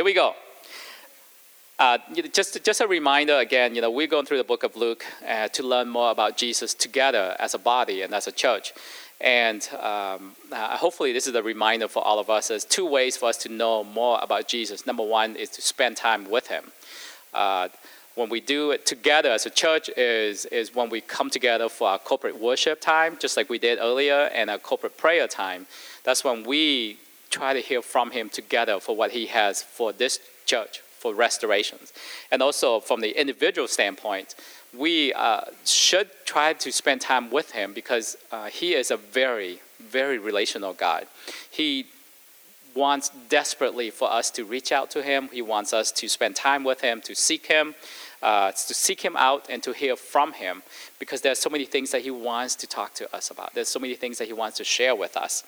Here we go. Uh, just, just a reminder again, you know, we're going through the book of Luke uh, to learn more about Jesus together as a body and as a church. And um, uh, hopefully, this is a reminder for all of us. There's two ways for us to know more about Jesus. Number one is to spend time with Him. Uh, when we do it together as a church is, is when we come together for our corporate worship time, just like we did earlier, and our corporate prayer time. That's when we try to hear from Him together for what He has for this church, for restorations. And also from the individual standpoint, we uh, should try to spend time with him because uh, he is a very, very relational God. He wants desperately for us to reach out to him. He wants us to spend time with him, to seek him, uh, to seek him out and to hear from him because there's so many things that he wants to talk to us about. There's so many things that he wants to share with us.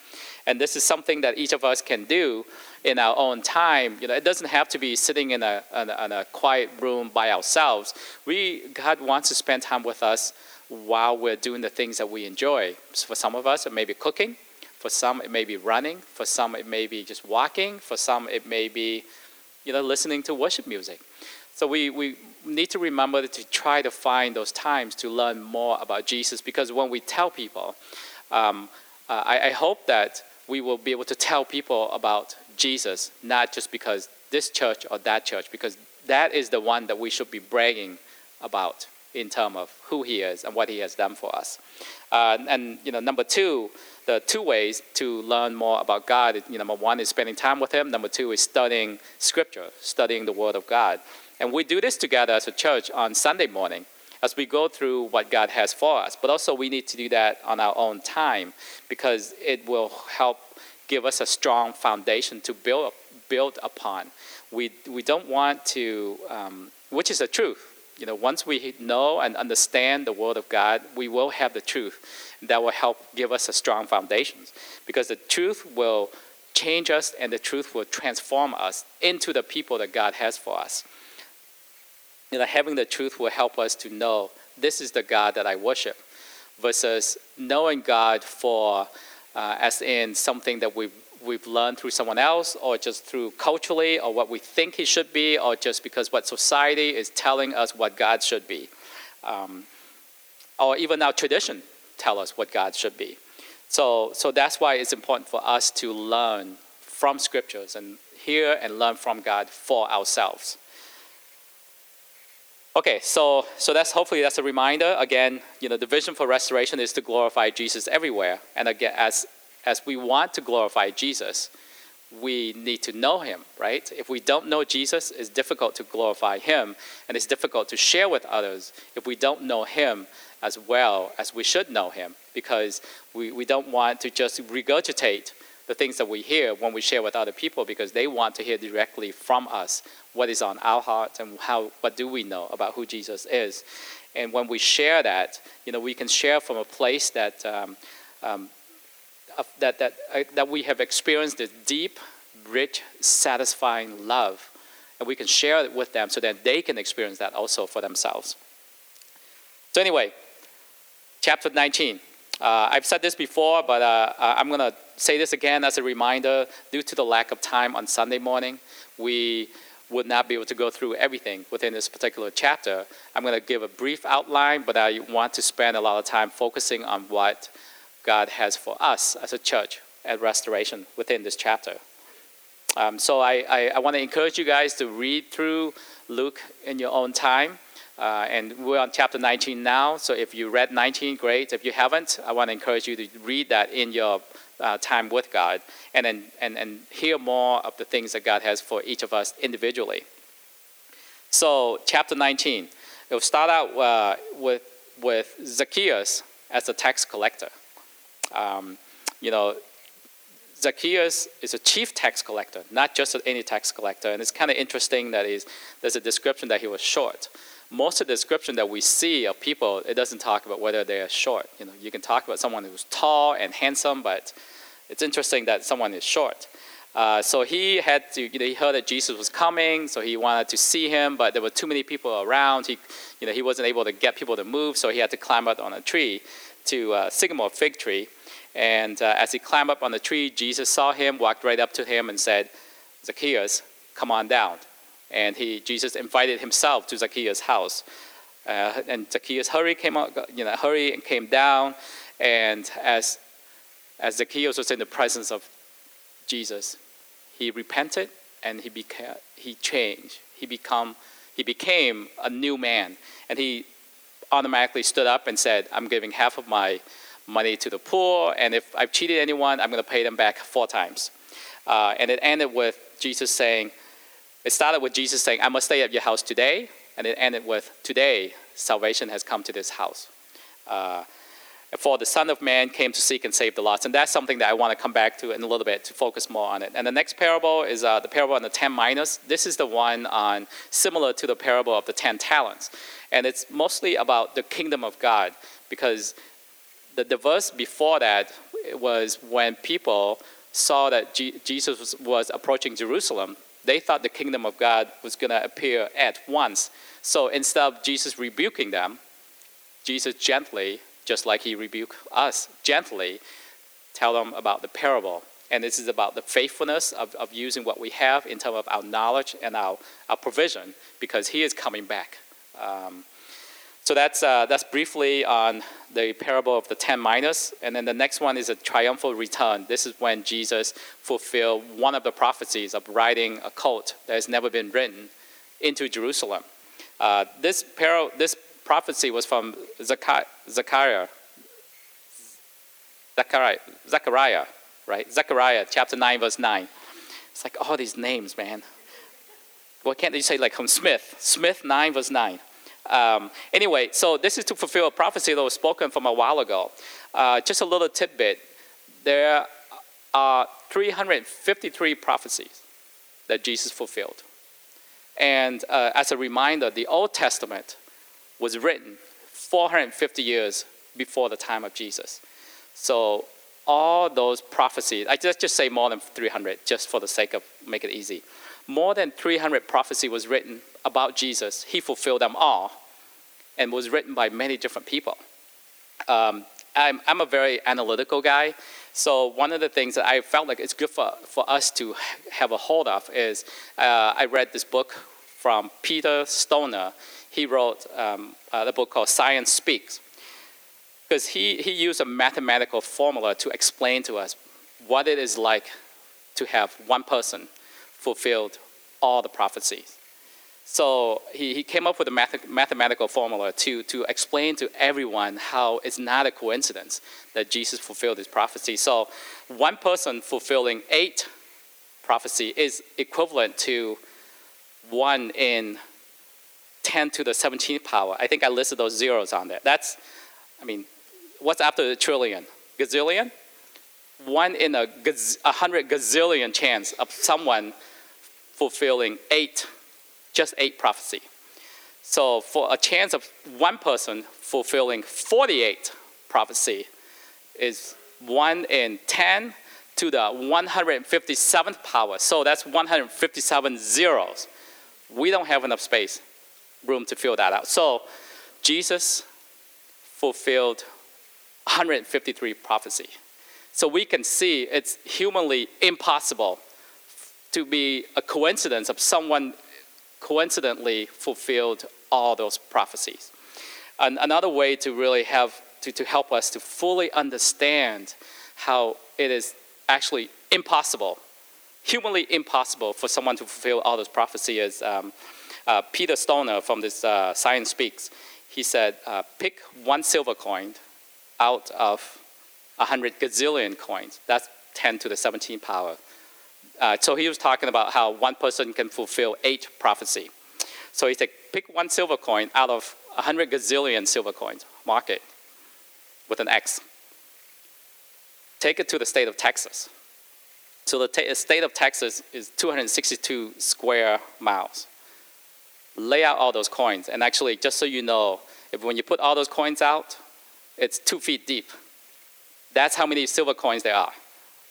And this is something that each of us can do in our own time. You know, it doesn't have to be sitting in a, in a, in a quiet room by ourselves. We, God wants to spend time with us while we're doing the things that we enjoy. So for some of us, it may be cooking. For some, it may be running. For some, it may be just walking. For some, it may be, you know, listening to worship music. So we, we need to remember to try to find those times to learn more about Jesus because when we tell people, um, uh, I, I, hope that we will be able to tell people about Jesus, not just because this church or that church, because that is the one that we should be bragging about in terms of who he is and what he has done for us. Uh, and you know, number two, the two ways to learn more about God. You know, number one is spending time with Him. Number two is studying Scripture, studying the Word of God. And we do this together as a church on Sunday morning as we go through what God has for us. But also, we need to do that on our own time because it will help give us a strong foundation to build, build upon. We, we don't want to, um, which is the truth. You know, once we know and understand the Word of God, we will have the truth. That will help give us a strong foundation because the truth will change us and the truth will transform us into the people that God has for us you know, having the truth will help us to know this is the God that I worship, versus knowing God for uh, as in something that we've we've learned through someone else, or just through culturally, or what we think He should be, or just because what society is telling us what God should be, um, or even our tradition tell us what God should be. So, so that's why it's important for us to learn from scriptures and hear and learn from God for ourselves. Okay, so so that's hopefully that's a reminder. Again, you know, the vision for restoration is to glorify Jesus everywhere. And again, as as we want to glorify Jesus, we need to know him, right? If we don't know Jesus, it's difficult to glorify him, and it's difficult to share with others if we don't know him as well as we should know him, because we, we don't want to just regurgitate the things that we hear when we share with other people because they want to hear directly from us what is on our hearts and how what do we know about who Jesus is. And when we share that, you know, we can share from a place that um, um, that that uh, that we have experienced this deep, rich, satisfying love, and we can share it with them so that they can experience that also for themselves. So anyway, chapter 19. Uh, I've said this before, but uh, I'm going to say this again as a reminder. Due to the lack of time on Sunday morning, we would not be able to go through everything within this particular chapter. I'm going to give a brief outline, but I want to spend a lot of time focusing on what God has for us as a church at Restoration within this chapter. Um, so I, I, I want to encourage you guys to read through Luke in your own time. Uh, and we're on chapter 19 now, so if you read 19, great. If you haven't, I want to encourage you to read that in your uh, time with God and, then, and, and hear more of the things that God has for each of us individually. So, chapter 19, it will start out uh, with, with Zacchaeus as a tax collector. Um, you know, Zacchaeus is a chief tax collector, not just any tax collector. And it's kind of interesting that there's a description that he was short. Most of the description that we see of people, it doesn't talk about whether they are short. You know, you can talk about someone who's tall and handsome, but it's interesting that someone is short. Uh, so he had to, you know, he heard that Jesus was coming, so he wanted to see him, but there were too many people around. He, you know, he wasn't able to get people to move, so he had to climb up on a tree, to a sycamore fig tree. And uh, as he climbed up on the tree, Jesus saw him, walked right up to him, and said, Zacchaeus, come on down. And he, Jesus invited himself to Zacchaeus' house. Uh, and Zacchaeus hurry came out, you know, hurry and came down. And as, as Zacchaeus was in the presence of Jesus, he repented and he became, he changed. He become, he became a new man. And he automatically stood up and said, I'm giving half of my money to the poor, and if I've cheated anyone, I'm going to pay them back four times. Uh, and it ended with Jesus saying, it started with Jesus saying, I must stay at your house today, and it ended with, Today, salvation has come to this house. Uh, for the Son of Man came to seek and save the lost. And that's something that I want to come back to in a little bit to focus more on it. And the next parable is uh, the parable on the 10 minas. This is the one on similar to the parable of the 10 talents. And it's mostly about the kingdom of God because the, the verse before that was when people saw that G- Jesus was, was approaching Jerusalem, they thought the kingdom of God was going to appear at once. So instead of Jesus rebuking them, Jesus gently, just like he rebuked us, gently tell them about the parable. And this is about the faithfulness of, of using what we have in terms of our knowledge and our, our provision because he is coming back. Um, so that's, uh, that's briefly on the parable of the 10 minas. And then the next one is a triumphal return. This is when Jesus fulfilled one of the prophecies of riding a colt that has never been written into Jerusalem. Uh, this, par- this prophecy was from Zechariah, Zechariah, Zechariah, right? Zechariah chapter 9, verse 9. It's like all these names, man. Why can't they say like from Smith? Smith 9, verse 9. Um, anyway, so this is to fulfill a prophecy that was spoken from a while ago. Uh, just a little tidbit. There are 353 prophecies that Jesus fulfilled. And uh, as a reminder, the Old Testament was written 450 years before the time of Jesus. So all those prophecies, I just, just say more than 300, just for the sake of make it easy. More than 300 prophecy was written about Jesus. He fulfilled them all and was written by many different people. Um, I'm, I'm a very analytical guy. So one of the things that I felt like it's good for, for us to have a hold of is uh, I read this book from Peter Stoner. He wrote um, uh, the book called Science Speaks. Because he, he used a mathematical formula to explain to us what it is like to have one person fulfilled all the prophecies. So he, he came up with a math- mathematical formula to, to explain to everyone how it's not a coincidence that Jesus fulfilled his prophecy. So one person fulfilling eight prophecy is equivalent to one in 10 to the 17th power. I think I listed those zeros on there. That's, I mean, what's after the trillion? Gazillion? One in a, gaz- a hundred gazillion chance of someone fulfilling eight just eight prophecy. So for a chance of one person fulfilling 48 prophecy is one in 10 to the 157th power. So that's 157 zeros. We don't have enough space, room to fill that out. So Jesus fulfilled 153 prophecy. So we can see it's humanly impossible to be a coincidence of someone coincidentally fulfilled all those prophecies. And another way to really have to, to help us to fully understand how it is actually impossible, humanly impossible for someone to fulfill all those prophecies is um, uh, Peter Stoner from this uh, Science Speaks. He said, uh, pick one silver coin out of 100 gazillion coins. That's 10 to the 17 power. Uh, so he was talking about how one person can fulfill eight prophecy. So he said, pick one silver coin out of 100 gazillion silver coins, mark it with an X. Take it to the state of Texas. So the ta- state of Texas is 262 square miles. Lay out all those coins, and actually, just so you know, if when you put all those coins out, it's two feet deep. That's how many silver coins there are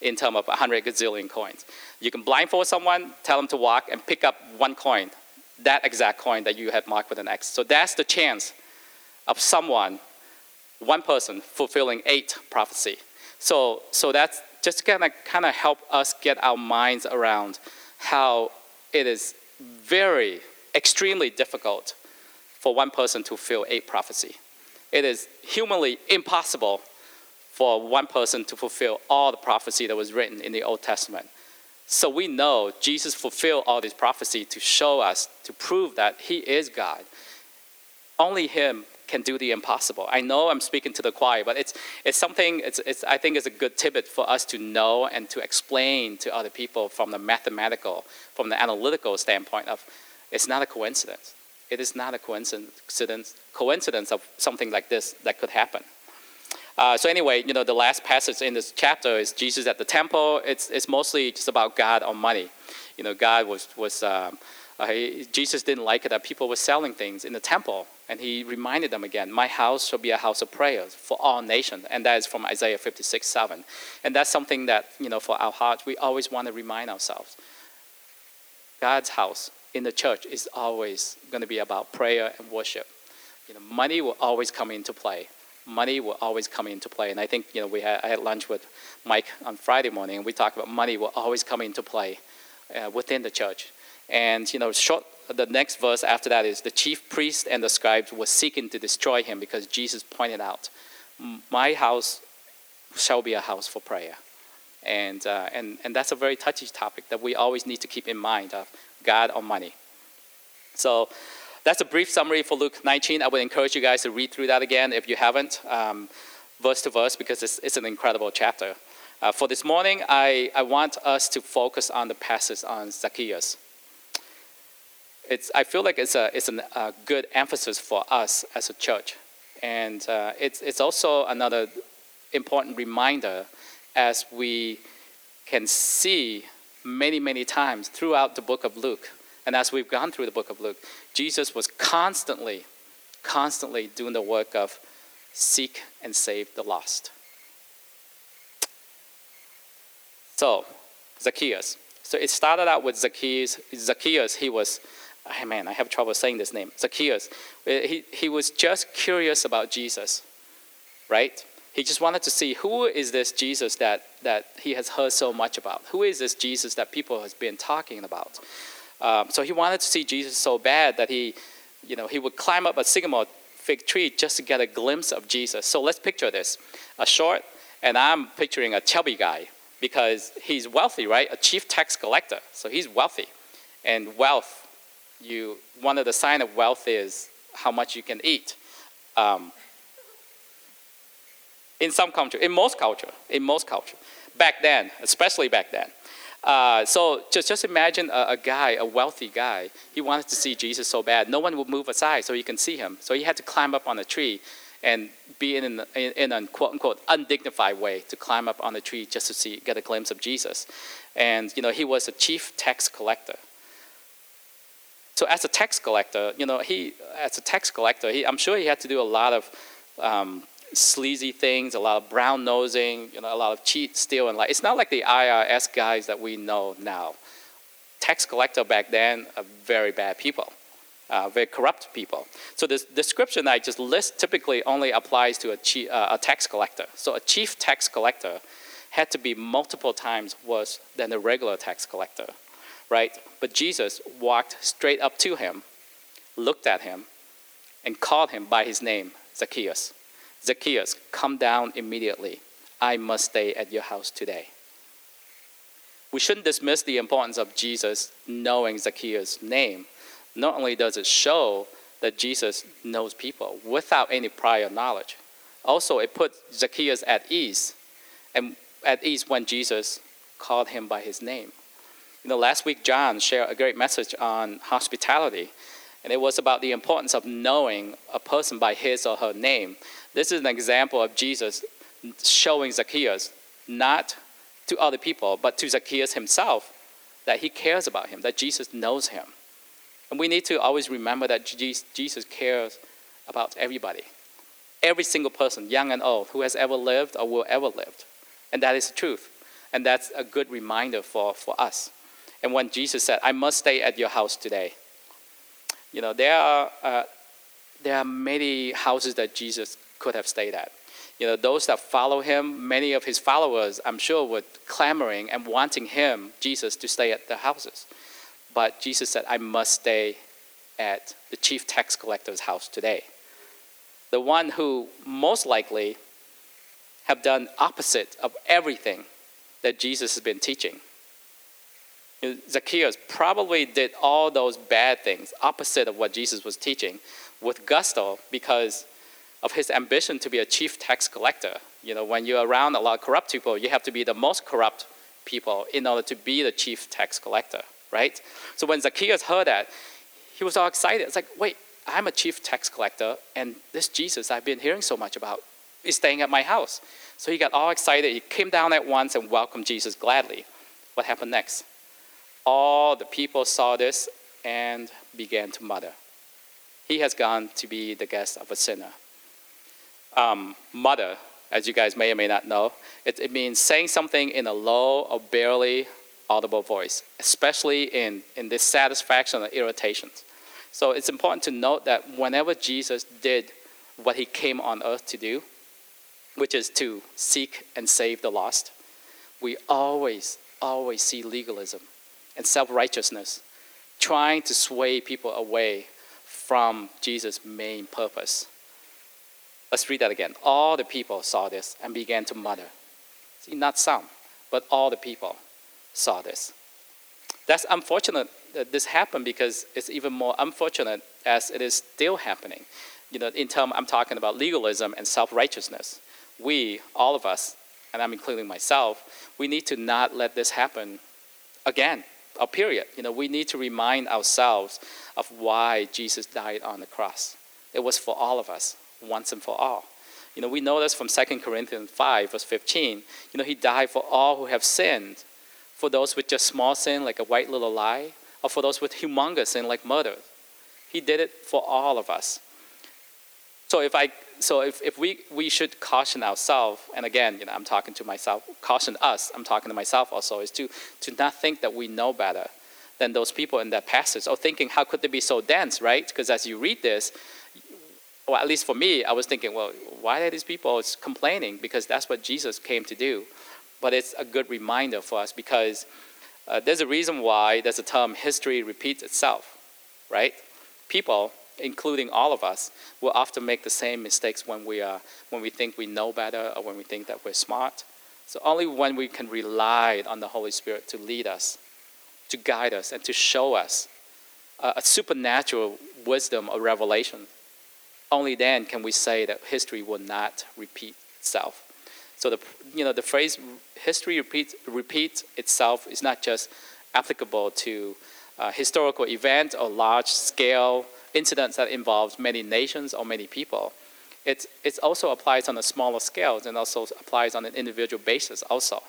in terms of 100 gazillion coins. You can blindfold someone, tell them to walk, and pick up one coin, that exact coin that you have marked with an X. So that's the chance of someone, one person, fulfilling eight prophecy. So, so that's just gonna kind of help us get our minds around how it is very, extremely difficult for one person to fulfill eight prophecy. It is humanly impossible for one person to fulfill all the prophecy that was written in the Old Testament. So we know Jesus fulfilled all this prophecy to show us, to prove that he is God. Only him can do the impossible. I know I'm speaking to the choir, but it's, it's something, it's, it's, I think it's a good tidbit for us to know and to explain to other people from the mathematical, from the analytical standpoint of it's not a coincidence. It is not a coincidence, coincidence of something like this that could happen. Uh, so anyway, you know, the last passage in this chapter is Jesus at the temple. It's, it's mostly just about God on money. You know, God was, was um, uh, he, Jesus didn't like it that people were selling things in the temple. And he reminded them again, my house shall be a house of prayers for all nations. And that is from Isaiah 56, 7. And that's something that, you know, for our hearts, we always want to remind ourselves. God's house in the church is always going to be about prayer and worship. You know, money will always come into play money will always come into play. And I think, you know, we had, I had lunch with Mike on Friday morning, and we talked about money will always come into play uh, within the church. And, you know, short, the next verse after that is the chief priest and the scribes were seeking to destroy him because Jesus pointed out, my house shall be a house for prayer. And, uh, and, and that's a very touchy topic that we always need to keep in mind of God or money. So that's a brief summary for Luke 19. I would encourage you guys to read through that again if you haven't, um, verse to verse, because it's, it's an incredible chapter. Uh, for this morning, I, I want us to focus on the passage on Zacchaeus. It's, I feel like it's a, it's a uh, good emphasis for us as a church. And uh, it's, it's also another important reminder as we can see many, many times throughout the book of Luke and as we've gone through the book of Luke, Jesus was constantly, constantly doing the work of seek and save the lost. So, Zacchaeus. So it started out with Zacchaeus. Zacchaeus, he was, oh man, I have trouble saying this name. Zacchaeus. Uh, he, he was just curious about Jesus, right? He just wanted to see who is this Jesus that, that he has heard so much about? Who is this Jesus that people has been talking about? Um, so he wanted to see Jesus so bad that he, you know, he would climb up a sycamore fig tree just to get a glimpse of Jesus. So let's picture this: a short, and I'm picturing a chubby guy because he's wealthy, right? A chief tax collector, so he's wealthy, and wealth. You one of the sign of wealth is how much you can eat. Um, in some culture, in most culture, in most culture, back then, especially back then, uh, so just, just imagine a, a, guy, a wealthy guy. He wanted to see Jesus so bad. No one would move aside so he can see him. So he had to climb up on a tree and be in, an, in, in a quote unquote undignified way to climb up on the tree just to see, get a glimpse of Jesus. And, you know, he was a chief tax collector. So as a tax collector, you know, he, as a tax collector, he, I'm sure he had to do a lot of um, sleazy things, a lot of brown nosing, you know, a lot of cheat, steal, and like. It's not like the IRS guys that we know now. Tax collector back then are very bad people, uh, very corrupt people. So this description I just list typically only applies to a, chief, uh, a tax collector. So a chief tax collector had to be multiple times worse than a regular tax collector, right? But Jesus walked straight up to him, looked at him, and called him by his name, Zacchaeus. Zacchaeus, come down immediately. I must stay at your house today. We shouldn't dismiss the importance of Jesus knowing Zacchaeus' name. Not only does it show that Jesus knows people without any prior knowledge, also it puts Zacchaeus at ease, and at ease when Jesus called him by his name. You know, last week John shared a great message on hospitality, and it was about the importance of knowing a person by his or her name. This is an example of Jesus showing Zacchaeus, not to other people, but to Zacchaeus himself, that he cares about him, that Jesus knows him. And we need to always remember that Jesus cares about everybody, every single person, young and old, who has ever lived or will ever live. And that is the truth. And that's a good reminder for, for us. And when Jesus said, I must stay at your house today, you know, there are, uh, there are many houses that Jesus could have stayed at. You know, those that follow him, many of his followers, I'm sure, were clamoring and wanting him, Jesus, to stay at their houses. but Jesus said, I must stay at the chief tax collector's house today. The one who most likely have done opposite of everything that Jesus has been teaching. Zacchaeus probably did all those bad things, opposite of what Jesus was teaching, with gusto because of his ambition to be a chief tax collector. You know, when you're around a lot of corrupt people, you have to be the most corrupt people in order to be the chief tax collector, right? So when Zacchaeus heard that, he was all excited. It's like, wait, I'm a chief tax collector, and this Jesus I've been hearing so much about is staying at my house. So he got all excited. He came down at once and welcomed Jesus gladly. What happened next? All the people saw this and began to mutter. He has gone to be the guest of a sinner. Um, mutter, as you guys may or may not know, it, it means saying something in a low or barely audible voice, especially in, in dissatisfaction or irritations. So it's important to note that whenever Jesus did what he came on earth to do, which is to seek and save the lost, we always, always see legalism and self righteousness, trying to sway people away from Jesus' main purpose. Let's read that again. All the people saw this and began to mutter. See, not some, but all the people saw this. That's unfortunate that this happened because it's even more unfortunate as it is still happening. You know, in term, I'm talking about legalism and self-righteousness. We, all of us, and I'm including myself, we need to not let this happen again a period. You know, we need to remind ourselves of why Jesus died on the cross. It was for all of us, once and for all. You know, we know this from 2 Corinthians 5, verse 15. You know, he died for all who have sinned, for those with just small sin, like a white little lie, or for those with humongous sin, like murder. He did it for all of us. So if I so if, if we, we should caution ourselves, and again, you know, I'm talking to myself, caution us, I'm talking to myself also, is to, to not think that we know better than those people in that passage, or thinking, how could they be so dense, right? Because as you read this, well, at least for me, I was thinking, well, why are these people complaining? Because that's what Jesus came to do. But it's a good reminder for us because uh, there's a reason why there's a term history repeats itself, right? People including all of us, will often make the same mistakes when we, are, when we think we know better or when we think that we're smart. So only when we can rely on the Holy Spirit to lead us, to guide us, and to show us a, a supernatural wisdom or revelation, only then can we say that history will not repeat itself. So the, you know, the phrase history repeats, repeats itself is not just applicable to uh, historical events or large scale incidents that involves many nations or many people. It, it also applies on a smaller scale and also applies on an individual basis also.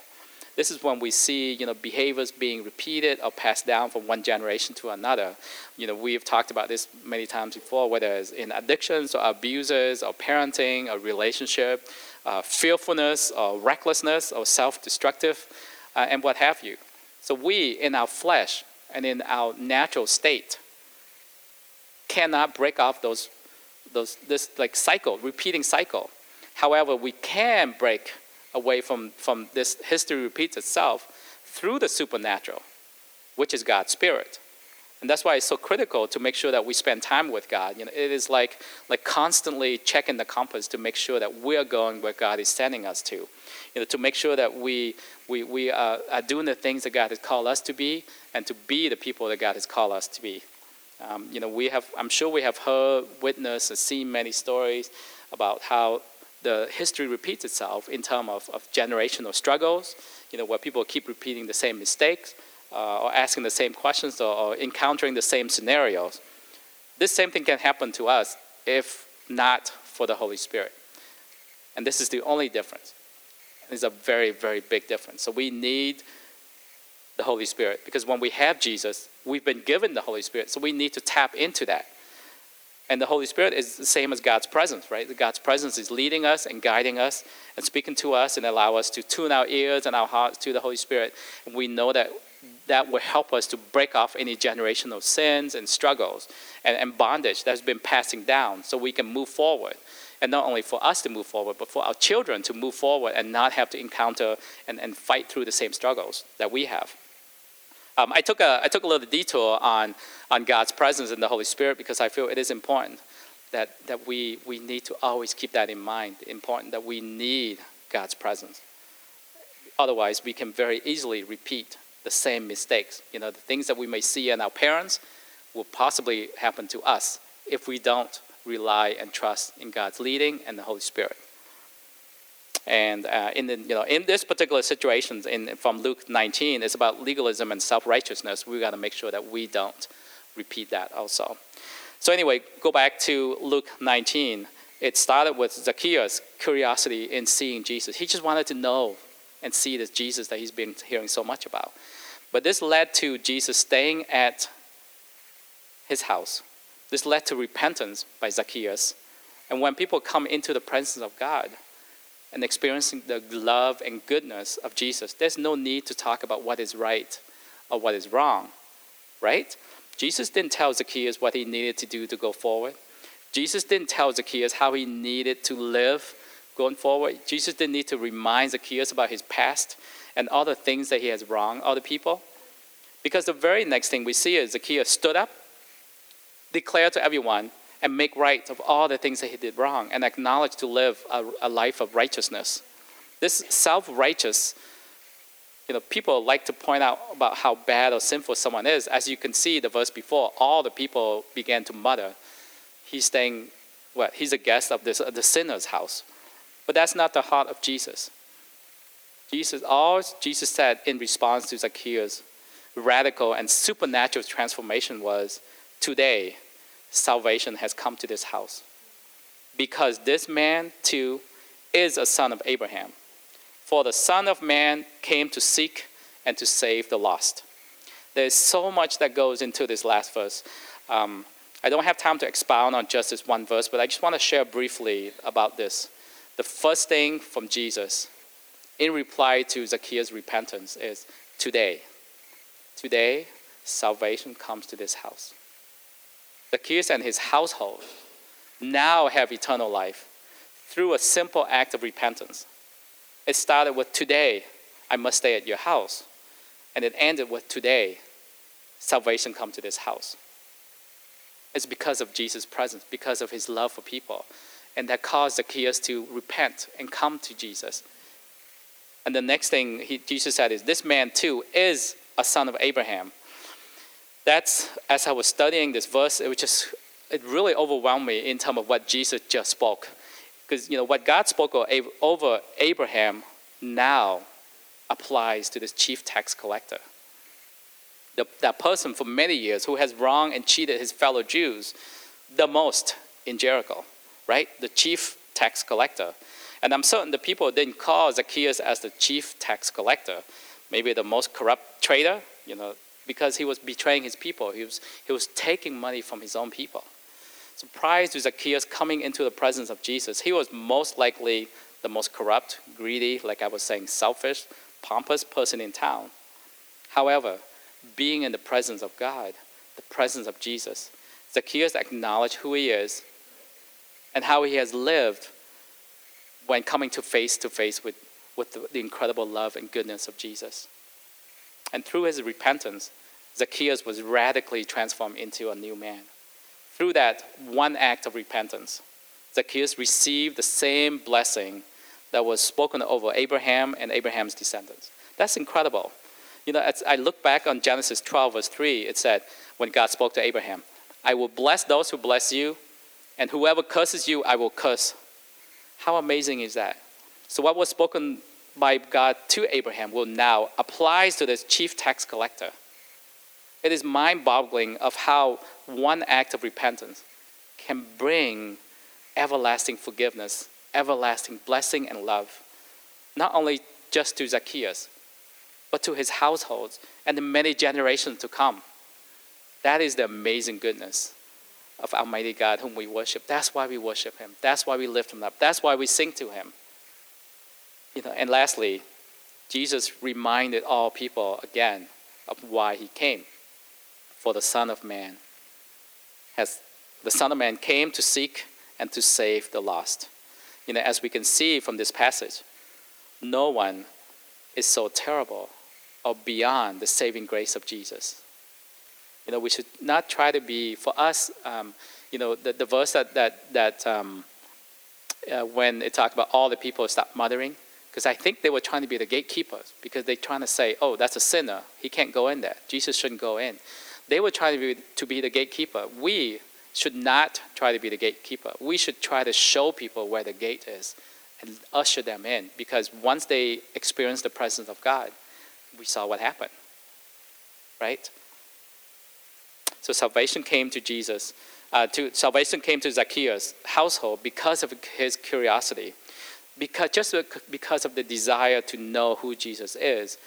This is when we see you know, behaviors being repeated or passed down from one generation to another. You know, we've talked about this many times before, whether it's in addictions or abuses or parenting or relationship, uh, fearfulness or recklessness or self-destructive, uh, and what have you. So we, in our flesh and in our natural state, cannot break off those, those this like cycle, repeating cycle. However, we can break away from, from this history repeats itself through the supernatural, which is God's spirit. And that's why it's so critical to make sure that we spend time with God. You know, it is like, like constantly checking the compass to make sure that we're going where God is sending us to. You know, to make sure that we, we, we are, are doing the things that God has called us to be and to be the people that God has called us to be. Um, you know, we have, I'm sure we have heard, witnessed, and seen many stories about how the history repeats itself in terms of, of generational struggles, you know, where people keep repeating the same mistakes uh, or asking the same questions or, or, encountering the same scenarios. This same thing can happen to us if not for the Holy Spirit. And this is the only difference. It's a very, very big difference. So we need the Holy Spirit because when we have Jesus, we've been given the Holy Spirit, so we need to tap into that. And the Holy Spirit is the same as God's presence, right? God's presence is leading us and guiding us and speaking to us and allow us to tune our ears and our hearts to the Holy Spirit. And we know that that will help us to break off any generational sins and struggles and, and bondage that's been passing down so we can move forward. And not only for us to move forward, but for our children to move forward and not have to encounter and, and fight through the same struggles that we have. Um, I, took a, I took a little detour on, on God's presence in the Holy Spirit because I feel it is important that, that we, we need to always keep that in mind. Important that we need God's presence. Otherwise, we can very easily repeat the same mistakes. You know, the things that we may see in our parents will possibly happen to us if we don't rely and trust in God's leading and the Holy Spirit. And uh, in, the, you know, in this particular situation, in, from Luke 19, it's about legalism and self righteousness. We've got to make sure that we don't repeat that also. So, anyway, go back to Luke 19. It started with Zacchaeus' curiosity in seeing Jesus. He just wanted to know and see this Jesus that he's been hearing so much about. But this led to Jesus staying at his house. This led to repentance by Zacchaeus. And when people come into the presence of God, and experiencing the love and goodness of Jesus, there's no need to talk about what is right or what is wrong, right? Jesus didn't tell Zacchaeus what he needed to do to go forward. Jesus didn't tell Zacchaeus how he needed to live going forward. Jesus didn't need to remind Zacchaeus about his past and all the things that he has wronged other people. Because the very next thing we see is Zacchaeus stood up, declared to everyone and make right of all the things that he did wrong and acknowledge to live a, a life of righteousness. This self righteous, you know, people like to point out about how bad or sinful someone is. As you can see, the verse before, all the people began to mutter. He's staying, what? He's a guest of this, uh, the sinner's house. But that's not the heart of Jesus. Jesus, all Jesus said in response to Zacchaeus' radical and supernatural transformation was, Today, salvation has come to this house. Because this man too is a son of Abraham. For the Son of Man came to seek and to save the lost. There's so much that goes into this last verse. Um, I don't have time to expound on just this one verse, but I just want to share briefly about this. The first thing from Jesus in reply to Zacchaeus' repentance is today. Today, salvation comes to this house. Zacchaeus and his household now have eternal life through a simple act of repentance. It started with today, I must stay at your house. And it ended with today, salvation come to this house. It's because of Jesus' presence, because of his love for people. And that caused Zacchaeus to repent and come to Jesus. And the next thing he, Jesus said is, This man too is a son of Abraham that's as I was studying this verse, it was just it really overwhelmed me in terms of what Jesus just spoke, because you know what God spoke over Abraham now applies to this chief tax collector. The, that person for many years who has wronged and cheated his fellow Jews the most in Jericho, right? The chief tax collector. And I'm certain the people didn't call Zacchaeus as the chief tax collector, maybe the most corrupt traitor, you know, because he was betraying his people. He was, he was taking money from his own people. So prior to Zacchaeus coming into the presence of Jesus, he was most likely the most corrupt, greedy, like I was saying, selfish, pompous person in town. However, being in the presence of God, the presence of Jesus, Zacchaeus acknowledged who he is and how he has lived when coming to face to face with, with the incredible love and goodness of Jesus. And through his repentance, Zacchaeus was radically transformed into a new man. Through that one act of repentance, Zacchaeus received the same blessing that was spoken over Abraham and Abraham's descendants. That's incredible. You know, as I look back on Genesis 12, verse 3, it said, when God spoke to Abraham, I will bless those who bless you, and whoever curses you, I will curse. How amazing is that? So, what was spoken by God to Abraham will now applies to this chief tax collector. It is mind boggling of how one act of repentance can bring everlasting forgiveness, everlasting blessing and love, not only just to Zacchaeus, but to his households and the many generations to come. That is the amazing goodness of Almighty God whom we worship. That's why we worship Him. That's why we lift Him up. That's why we sing to Him. You know, and lastly, Jesus reminded all people again of why he came. For the Son of Man has the Son of Man came to seek and to save the lost. You know, as we can see from this passage, no one is so terrible or beyond the saving grace of Jesus. You know, we should not try to be, for us, um, you know, the, the verse that, that, that um, uh, when it talked about all the people stop muttering, because I think they were trying to be the gatekeepers, because they're trying to say, oh, that's a sinner. He can't go in there. Jesus shouldn't go in. They were trying to be, to be the gatekeeper. We should not try to be the gatekeeper. We should try to show people where the gate is and usher them in, because once they experience the presence of God, we saw what happened. Right? So salvation came to Jesus. Uh, to salvation came to Zacchaeus' household because of his curiosity, because just because of the desire to know who Jesus is,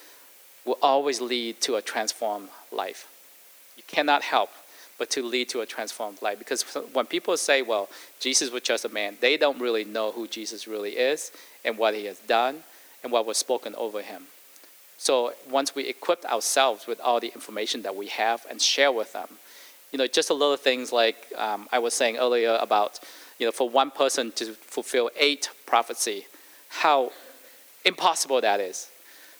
will always lead to a transformed life. You cannot help but to lead to a transformed life. Because when people say, well, Jesus was just a man, they don't really know who Jesus really is and what he has done and what was spoken over him. So once we equip ourselves with all the information that we have and share with them, you know, just a little things like um, I was saying earlier about, you know, for one person to fulfill eight prophecy, how impossible that is.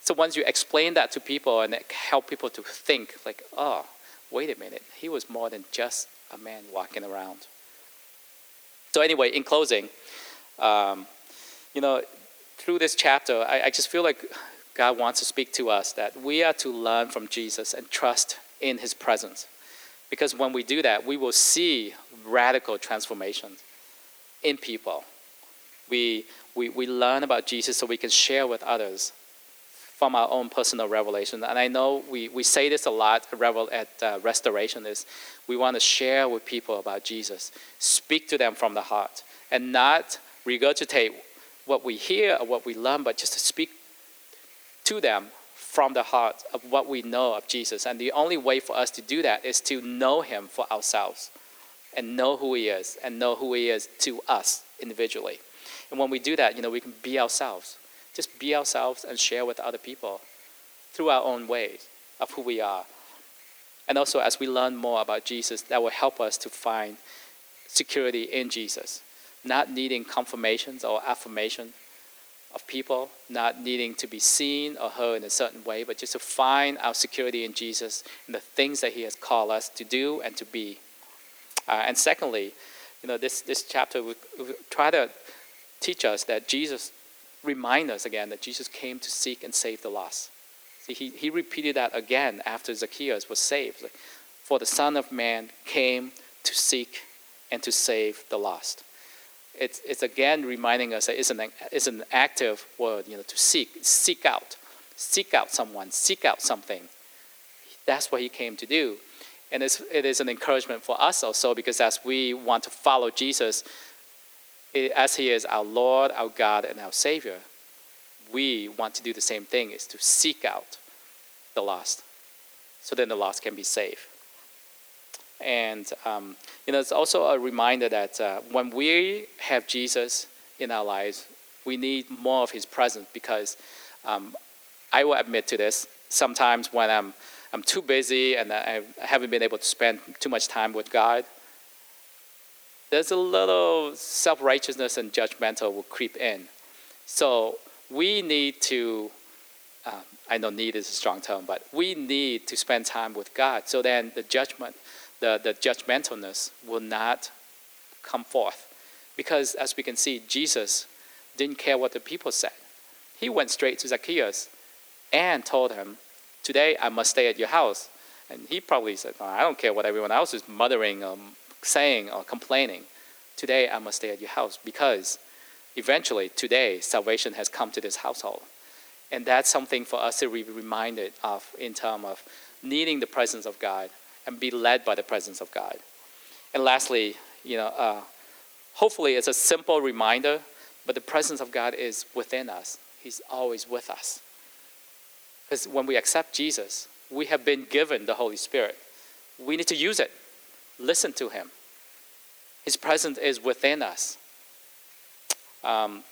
So once you explain that to people and help people to think, like, oh, wait a minute, he was more than just a man walking around. So anyway, in closing, um, you know, through this chapter, I, I just feel like God wants to speak to us that we are to learn from Jesus and trust in his presence. Because when we do that, we will see radical transformations in people. We, we, we learn about Jesus so we can share with others from our own personal revelation. And I know we, we say this a lot at uh, Restoration is we want to share with people about Jesus, speak to them from the heart, and not regurgitate what we hear or what we learn, but just to speak to them from the heart of what we know of Jesus. And the only way for us to do that is to know him for ourselves and know who he is and know who he is to us individually. And when we do that, you know, we can be ourselves just be ourselves and share with other people through our own ways of who we are. And also, as we learn more about Jesus, that will help us to find security in Jesus, not needing confirmations or affirmation of people, not needing to be seen or heard in a certain way, but just to find our security in Jesus and the things that He has called us to do and to be. Uh, and secondly, you know, this, this chapter will try to teach us that Jesus remind us again that Jesus came to seek and save the lost. See, he, he repeated that again after Zacchaeus was saved. Like, For the Son of Man came to seek and to save the lost. It's, it's again reminding us that it's an, it's an active word, you know, to seek, seek out, seek out someone, seek out something. That's what he came to do. And it is an encouragement for us also because as we want to follow Jesus, as He is our Lord, our God, and our Savior, we want to do the same thing: is to seek out the lost, so then the lost can be saved. And um, you know, it's also a reminder that uh, when we have Jesus in our lives, we need more of His presence because um, I will admit to this. Sometimes when I'm I'm too busy and I haven't been able to spend too much time with God, there's a little self righteousness and judgmental will creep in. So we need to, uh, I know need is a strong term, but we need to spend time with God so then the judgment, the, the judgmentalness will not come forth. Because as we can see, Jesus didn't care what the people said. He went straight to Zacchaeus and told him, Today I must stay at your house. And he probably said, I don't care what everyone else is muttering um, saying or complaining, today I must stay at your house because eventually today salvation has come to this household. And that's something for us to be reminded of in terms of needing the presence of God and be led by the presence of God. And lastly, you know, uh, hopefully it's a simple reminder, but the presence of God is within us. He's always with us. Because when we accept Jesus, we have been given the Holy Spirit. We need to use it listen to Him. His presence is within us. Um,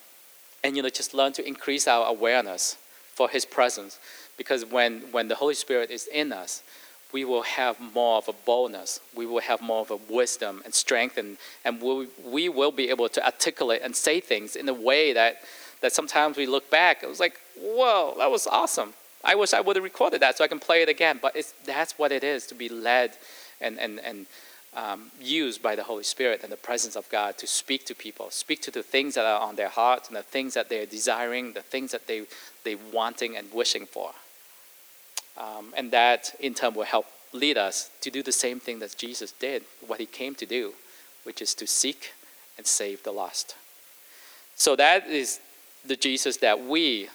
and you know, just learn to increase our awareness for His presence, because when when the Holy Spirit is in us, we will have more of a boldness. We will have more of a wisdom and strength, and, and we'll, we will be able to articulate and say things in a way that, that sometimes we look back, it was like, whoa, that was awesome. I wish I would have recorded that so I can play it again. But that's what it is to be led and, and, and um, used by the Holy Spirit and the presence of God to speak to people, speak to the things that are on their hearts and the things that they're desiring, the things that they, they wanting and wishing for. Um, and that in turn will help lead us to do the same thing that Jesus did, what he came to do, which is to seek and save the lost. So that is the Jesus that we,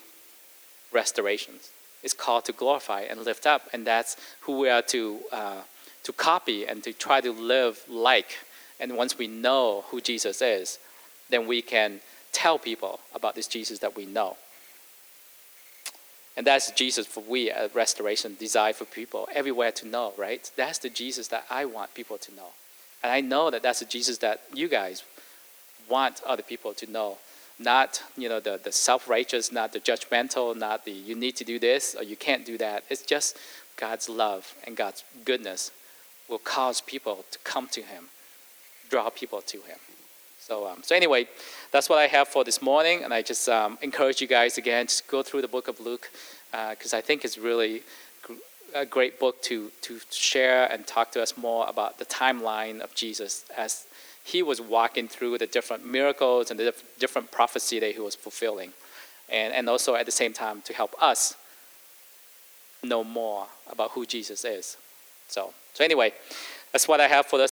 restorations, is called to glorify and lift up, and that's who we are to, uh, to copy and to try to live like. And once we know who Jesus is, then we can tell people about this Jesus that we know. And that's Jesus for we at Restoration desire for people everywhere to know, right? That's the Jesus that I want people to know. And I know that that's the Jesus that you guys want other people to know. Not, you know, the, the self-righteous, not the judgmental, not the you need to do this or you can't do that. It's just God's love and God's goodness will cause people to come to him, draw people to him. So, um, so anyway, that's what I have for this morning, and I just um, encourage you guys again to go through the book of Luke because uh, I think it's really a great book to to share and talk to us more about the timeline of Jesus as he was walking through the different miracles and the different prophecy that he was fulfilling, and and also at the same time to help us know more about who Jesus is. So so anyway, that's what I have for this.